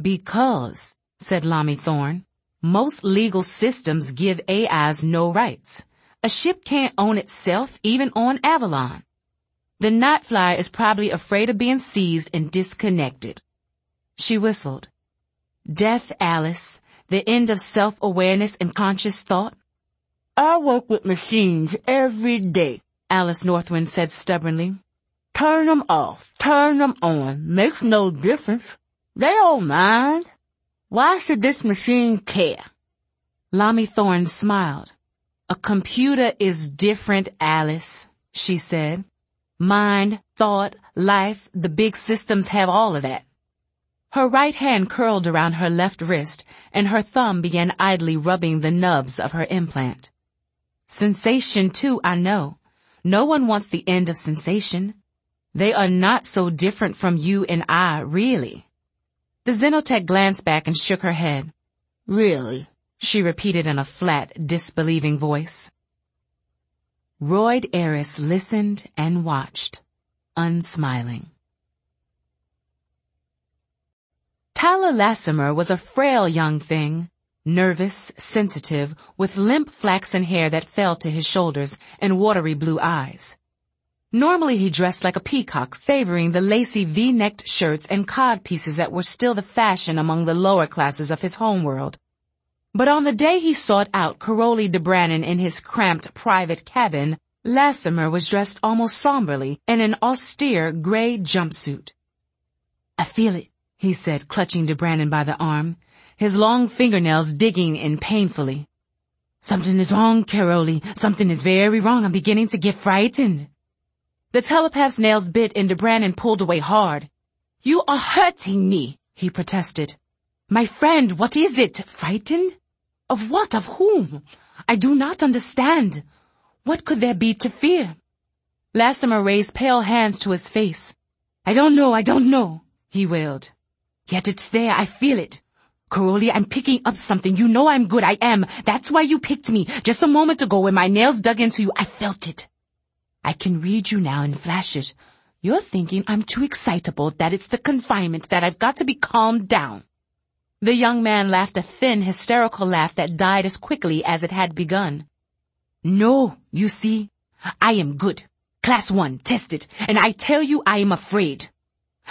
Because, said Lommie Thorne, most legal systems give AIs no rights. A ship can't own itself, even on Avalon. The Nightfly is probably afraid of being seized and disconnected. She whistled. Death, Alice, the end of self-awareness and conscious thought. I work with machines every day, Alice Northwind said stubbornly. Turn them off, turn them on, makes no difference. They all mind. Why should this machine care? Lommie Thorne smiled. A computer is different, Alice, she said. Mind, thought, life, the big systems have all of that. Her right hand curled around her left wrist and her thumb began idly rubbing the nubs of her implant. Sensation too, I know. No one wants the end of sensation. They are not so different from you and I, really. The Xenotech glanced back and shook her head. Really? She repeated in a flat, disbelieving voice. Royd Eris listened and watched, unsmiling. Thale Lasamer was a frail young thing, nervous, sensitive, with limp flaxen hair that fell to his shoulders and watery blue eyes. Normally he dressed like a peacock, favoring the lacy V-necked shirts and cod pieces that were still the fashion among the lower classes of his homeworld. But on the day he sought out Karoly de in his cramped private cabin, Lasamer was dressed almost somberly in an austere gray jumpsuit. I feel it, he said, clutching de by the arm, his long fingernails digging in painfully. Something is wrong, Karoly. Something is very wrong. I'm beginning to get frightened. The telepath's nails bit into Brannon pulled away hard. You are hurting me, he protested. My friend, what is it? Frightened? Of what? Of whom? I do not understand. What could there be to fear? Lasamer raised pale hands to his face. I don't know, I don't know, he wailed. Yet it's there, I feel it. Karoly, I'm picking up something. You know I'm good, I am. That's why you picked me. Just a moment ago when my nails dug into you, I felt it. I can read you now in flashes. You're thinking I'm too excitable, that it's the confinement, that I've got to be calmed down. The young man laughed a thin, hysterical laugh that died as quickly as it had begun. No, you see, I am good. Class one, tested, and I tell you I am afraid.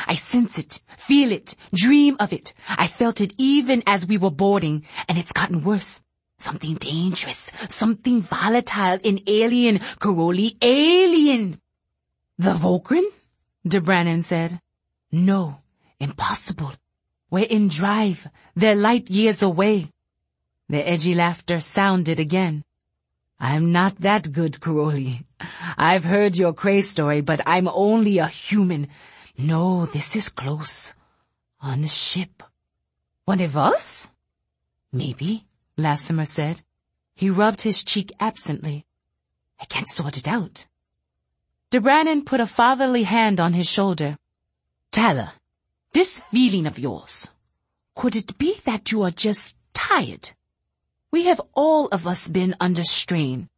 I sense it, feel it, dream of it. I felt it even as we were boarding, and it's gotten worse. Something dangerous, something volatile and alien, Karoly, alien. The Volcryn? De said. No, impossible. We're in drive. They're light years away. The edgy laughter sounded again. I'm not that good, Karoly. I've heard your Crey's story, but I'm only a human. No, this is close. On the ship. One of us? Maybe, Lasamer said. He rubbed his cheek absently. I can't sort it out. D'Branin put a fatherly hand on his shoulder. Thale, this feeling of yours, could it be that you are just tired? We have all of us been under strain.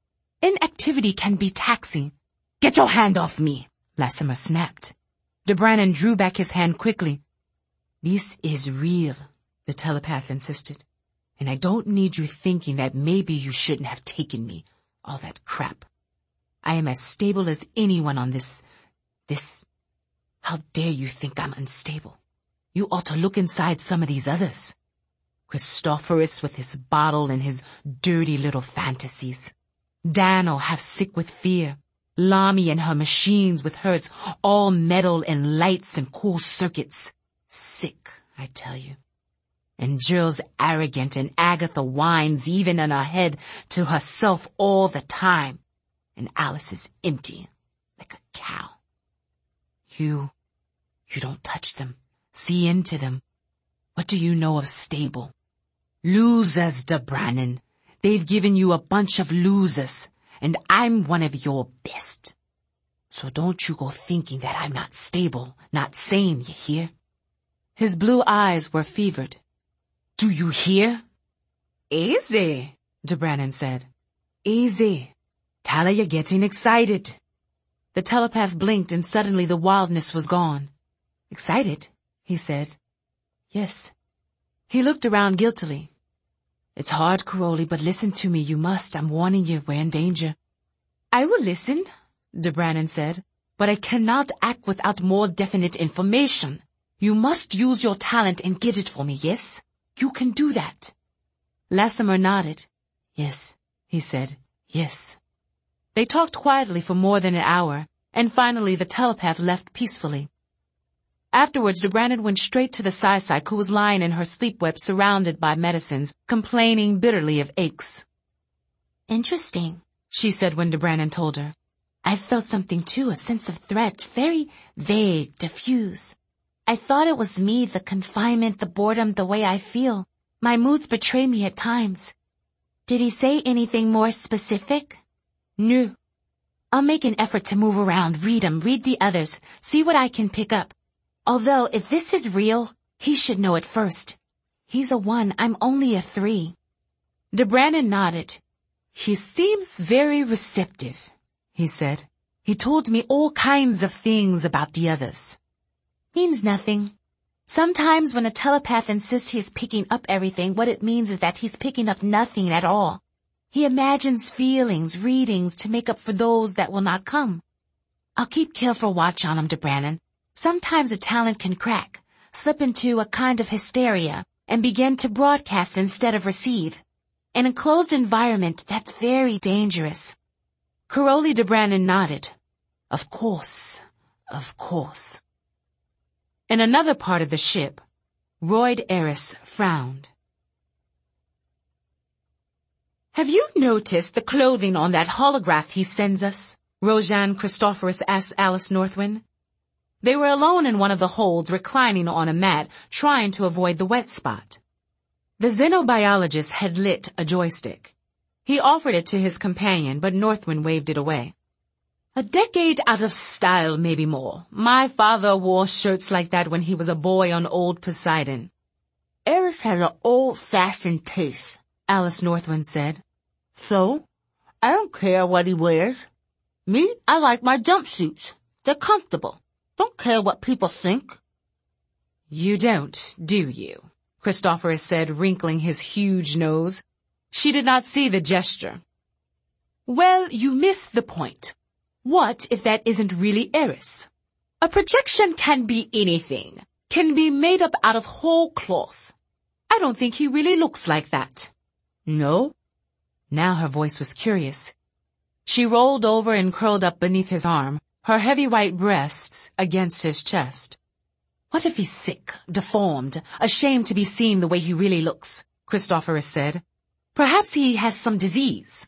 Inactivity can be taxing. Get your hand off me, Lasamer snapped. De drew back his hand quickly. This is real, the telepath insisted. And I don't need you thinking that maybe you shouldn't have taken me. All that crap. I am as stable as anyone on this, this. How dare you think I'm unstable? You ought to look inside some of these others. Christopheris with his bottle and his dirty little fantasies. Dano half sick with fear. Lommie and her machines with hers, all metal and lights and cool circuits. Sick, I tell you. And Jhirl's arrogant and Agatha whines even in her head to herself all the time. And Alice is empty, like a cow. You, you don't touch them. See into them. What do you know of stable? Losers, De. They've given you a bunch of losers, and I'm one of your best. So don't you go thinking that I'm not stable, not sane, you hear? His blue eyes were fevered. Do you hear? Easy, d'Branin said. Easy. Thale, you're getting excited. The telepath blinked and suddenly the wildness was gone. Excited? he said. Yes. He looked around guiltily. It's hard, Karoly, but listen to me. You must. I'm warning you. We're in danger. I will listen, De said, but I cannot act without more definite information. You must use your talent and get it for me, yes? You can do that. Lasamer nodded. Yes, he said. Yes. They talked quietly for more than an hour, and finally the telepath left peacefully. Afterwards, d'Branin went straight to the Psy-Psych who was lying in her sleep web surrounded by medicines, complaining bitterly of aches. Interesting, she said when d'Branin told her. I felt something too, a sense of threat, very vague, diffuse. I thought it was me, the confinement, the boredom, the way I feel. My moods betray me at times. Did he say anything more specific? No. I'll make an effort to move around, read 'em, read the others, see what I can pick up. Although, if this is real, he should know it first. He's a one, I'm only a three. D'Branin nodded. He seems very receptive, he said. He told me all kinds of things about the others. Means nothing. Sometimes when a telepath insists he is picking up everything, what it means is that he's picking up nothing at all. He imagines feelings, readings to make up for those that will not come. I'll keep careful watch on him, d'Branin. Sometimes a talent can crack, slip into a kind of hysteria, and begin to broadcast instead of receive. In a closed environment, that's very dangerous. Karoly d'Branin nodded. Of course, of course. In another part of the ship, Royd Eris frowned. Have you noticed the clothing on that holograph he sends us? Rojan Christopheris asked Alice Northwind. They were alone in one of the holds, reclining on a mat, trying to avoid the wet spot. The xenobiologist had lit a joystick. He offered it to his companion, but Northwind waved it away. A decade out of style, maybe more. My father wore shirts like that when he was a boy on old Poseidon. Eris has an old-fashioned taste, Alice Northwind said. So, I don't care what he wears. Me, I like my jumpsuits. They're comfortable. Don't care what people think. You don't, do you? Christopheris said, wrinkling his huge nose. She did not see the gesture. Well, you miss the point. What if that isn't really Eris? A projection can be anything, can be made up out of whole cloth. I don't think he really looks like that. No? Now her voice was curious. She rolled over and curled up beneath his arm, her heavy white breasts against his chest. What if he's sick, deformed, ashamed to be seen the way he really looks? Christopheris said. Perhaps he has some disease.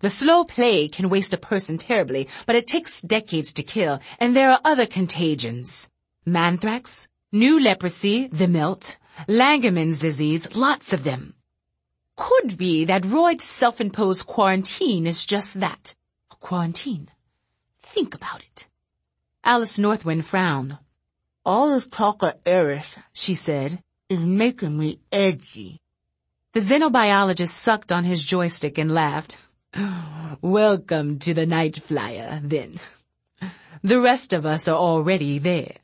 The slow plague can waste a person terribly, but it takes decades to kill, and there are other contagions. Manthrax, new leprosy, the melt, Langermann's disease, lots of them. Could be that Royd's self-imposed quarantine is just that. A quarantine. Think about it. Alice Northwind frowned. All this talk of Eris, she said, is making me edgy. The xenobiologist sucked on his joystick and laughed. Welcome to the Nightflyer, then. The rest of us are already there.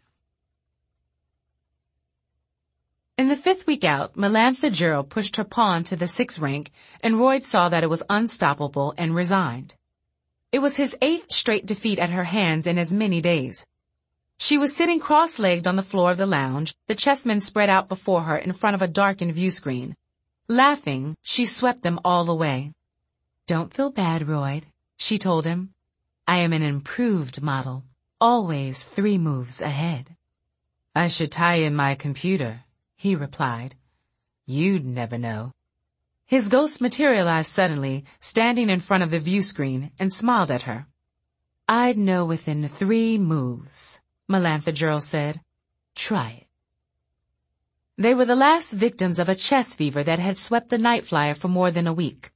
In the fifth week out, Melantha Jhirl pushed her pawn to the sixth rank, and Royd saw that it was unstoppable and resigned. It was his eighth straight defeat at her hands in as many days. She was sitting cross-legged on the floor of the lounge, the chessmen spread out before her in front of a darkened view screen. Laughing, she swept them all away. Don't feel bad, Royd, she told him. I am an improved model, always three moves ahead. I should tie in my computer, he replied. You'd never know. His ghost materialized suddenly, standing in front of the view screen, and smiled at her. I'd know within three moves, Melantha Jhirl said. Try it. They were the last victims of a chess fever that had swept the Nightflyer for more than a week.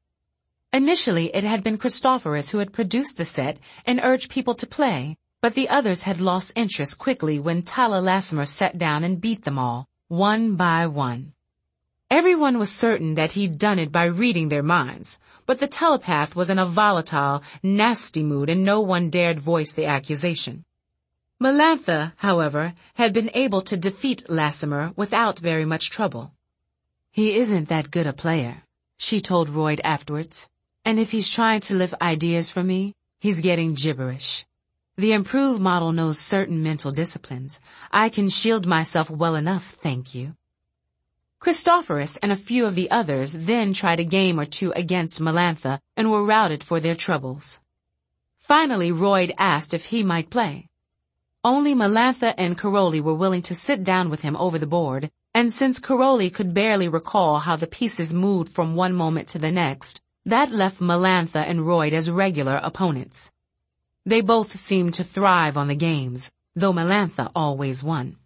Initially, it had been Christopheris who had produced the set and urged people to play, but the others had lost interest quickly when Thale Lasamer sat down and beat them all, one by one. Everyone was certain that he'd done it by reading their minds, but the telepath was in a volatile, nasty mood and no one dared voice the accusation. Melantha, however, had been able to defeat Lasamer without very much trouble. He isn't that good a player, she told Royd afterwards. And if he's trying to lift ideas from me, he's getting gibberish. The improved model knows certain mental disciplines. I can shield myself well enough, thank you. Christopheris and a few of the others then tried a game or two against Melantha and were routed for their troubles. Finally, Royd asked if he might play. Only Melantha and Karoly were willing to sit down with him over the board, and since Karoly could barely recall how the pieces moved from one moment to the next, that left Melantha and Royd as regular opponents. They both seemed to thrive on the games, though Melantha always won.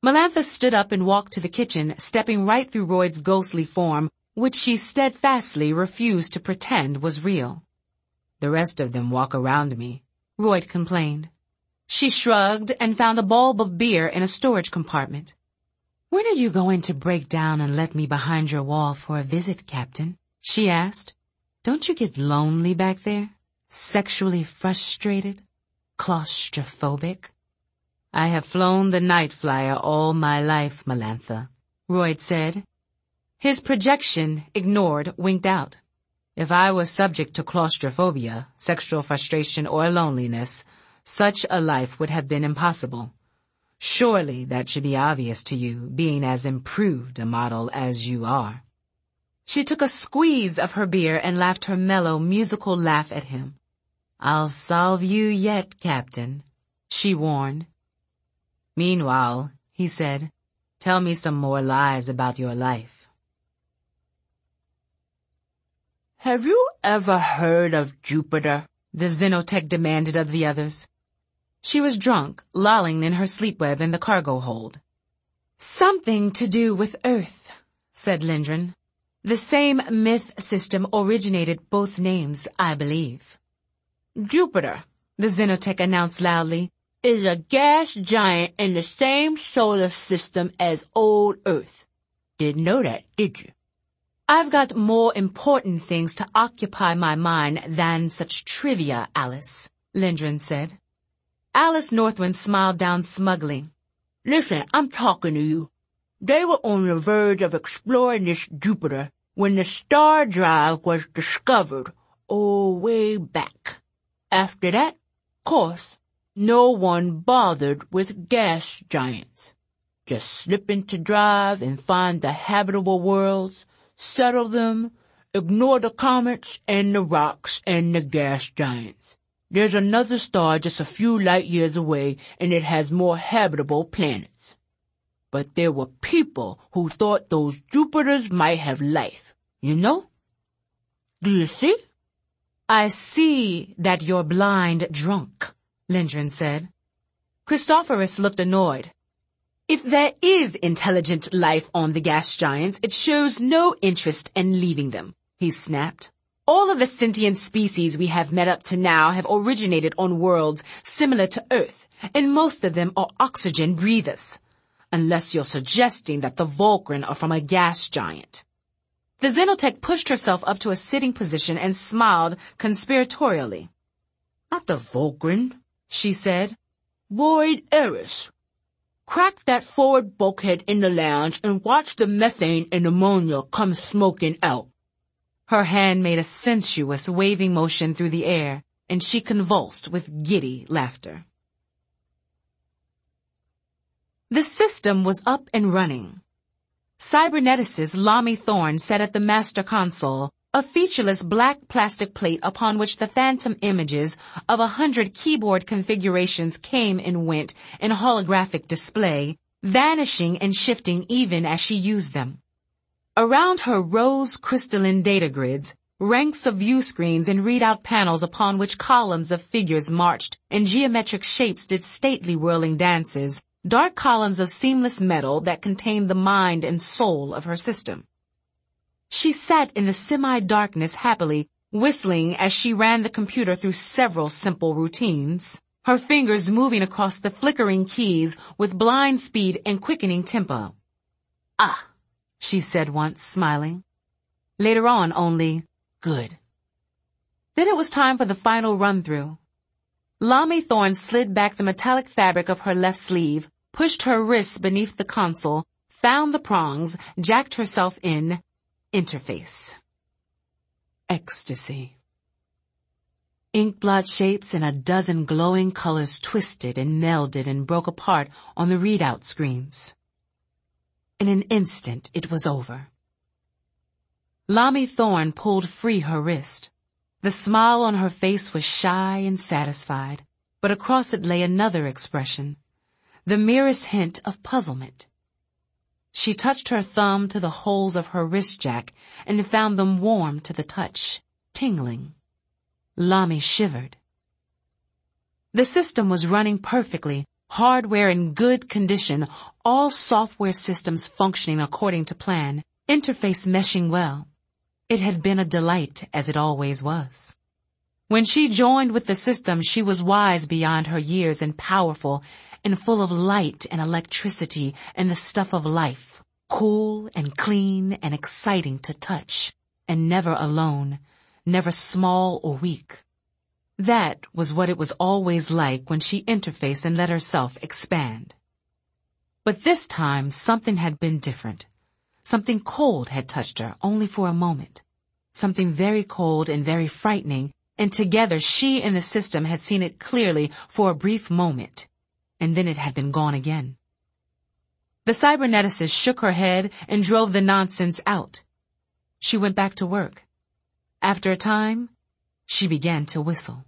Melantha stood up and walked to the kitchen, stepping right through Royd's ghostly form, which she steadfastly refused to pretend was real. The rest of them walk around me, Royd complained. She shrugged and found a bulb of beer in a storage compartment. When are you going to break down and let me behind your wall for a visit, Captain? She asked. Don't you get lonely back there? Sexually frustrated? Claustrophobic? I have flown the Nightflyer all my life, Melantha, Royd said. His projection, ignored, winked out. If I was subject to claustrophobia, sexual frustration, or loneliness, such a life would have been impossible. Surely that should be obvious to you, being as improved a model as you are. She took a squeeze of her beer and laughed her mellow, musical laugh at him. I'll solve you yet, Captain, she warned. Meanwhile, he said, tell me some more lies about your life. Have you ever heard of Jupiter? The Xenotech demanded of the others. She was drunk, lolling in her sleep web in the cargo hold. Something to do with Earth, said Lindren. The same myth system originated both names, I believe. Jupiter, the Xenotech announced loudly, is a gas giant in the same solar system as old Earth. Didn't know that, did you? I've got more important things to occupy my mind than such trivia, Alice, Lindgren said. Alice Northwind smiled down smugly. Listen, I'm talking to you. They were on the verge of exploring this Jupiter when the star drive was discovered, all way back. After that, course, no one bothered with gas giants. Just slip into drive and find the habitable worlds, settle them, ignore the comets and the rocks and the gas giants. There's another star just a few light years away and it has more habitable planets. But there were people who thought those Jupiters might have life, you know? Do you see? I see that you're blind drunk, Lindgren said. Christopheris looked annoyed. If there is intelligent life on the gas giants, it shows no interest in leaving them, he snapped. All of the sentient species we have met up to now have originated on worlds similar to Earth, and most of them are oxygen breathers. Unless you're suggesting that the Volcryn are from a gas giant. The Xenotech pushed herself up to a sitting position and smiled conspiratorially. Not the Volcryn, she said. Royd Eris. Crack that forward bulkhead in the lounge and watch the methane and ammonia come smoking out. Her hand made a sensuous waving motion through the air, and she convulsed with giddy laughter. The system was up and running. Cyberneticist Lommie Thorne sat at the master console, a featureless black plastic plate upon which the phantom images of a hundred keyboard configurations came and went in holographic display, vanishing and shifting even as she used them. Around her rose crystalline data grids, ranks of view screens and readout panels upon which columns of figures marched and geometric shapes did stately whirling dances, dark columns of seamless metal that contained the mind and soul of her system. She sat in the semi-darkness happily, whistling as she ran the computer through several simple routines, her fingers moving across the flickering keys with blind speed and quickening tempo. Ah, she said once, smiling. Later on, only, good. Then it was time for the final run-through. Lommie Thorne slid back the metallic fabric of her left sleeve, pushed her wrists beneath the console, found the prongs, jacked herself in, interface. Ecstasy. Inkblot shapes in a dozen glowing colors twisted and melded and broke apart on the readout screens. In an instant, it was over. Lommie Thorne pulled free her wrist. The smile on her face was shy and satisfied, but across it lay another expression, the merest hint of puzzlement. She touched her thumb to the holes of her wrist jack and found them warm to the touch, tingling. Lommie shivered. The system was running perfectly, hardware in good condition, all software systems functioning according to plan, interface meshing well. It had been a delight as it always was. When she joined with the system, she was wise beyond her years and powerful and full of light and electricity and the stuff of life, cool and clean and exciting to touch, and never alone, never small or weak. That was what it was always like when she interfaced and let herself expand. But this time something had been different. Something cold had touched her only for a moment. Something very cold and very frightening, and together she and the system had seen it clearly for a brief moment, and then it had been gone again. The cyberneticist shook her head and drove the nonsense out. She went back to work. After a time, she began to whistle.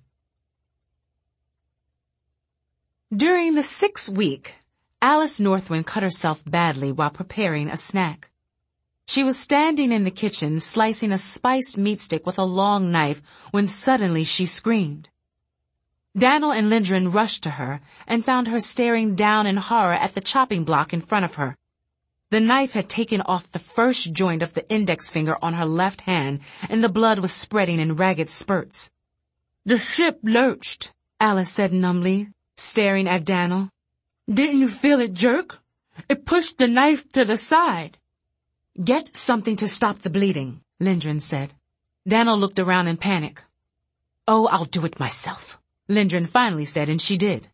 During the sixth week, Alice Northwind cut herself badly while preparing a snack. She was standing in the kitchen slicing a spiced meat stick with a long knife when suddenly she screamed. Daniel and Lindgren rushed to her and found her staring down in horror at the chopping block in front of her. The knife had taken off the first joint of the index finger on her left hand and the blood was spreading in ragged spurts. The ship lurched, Alice said numbly, staring at Dan'l. Didn't you feel it jerk? It pushed the knife to the side. Get something to stop the bleeding, Lindgren said. Dan'l looked around in panic. Oh, I'll do it myself, Lindgren finally said, and she did.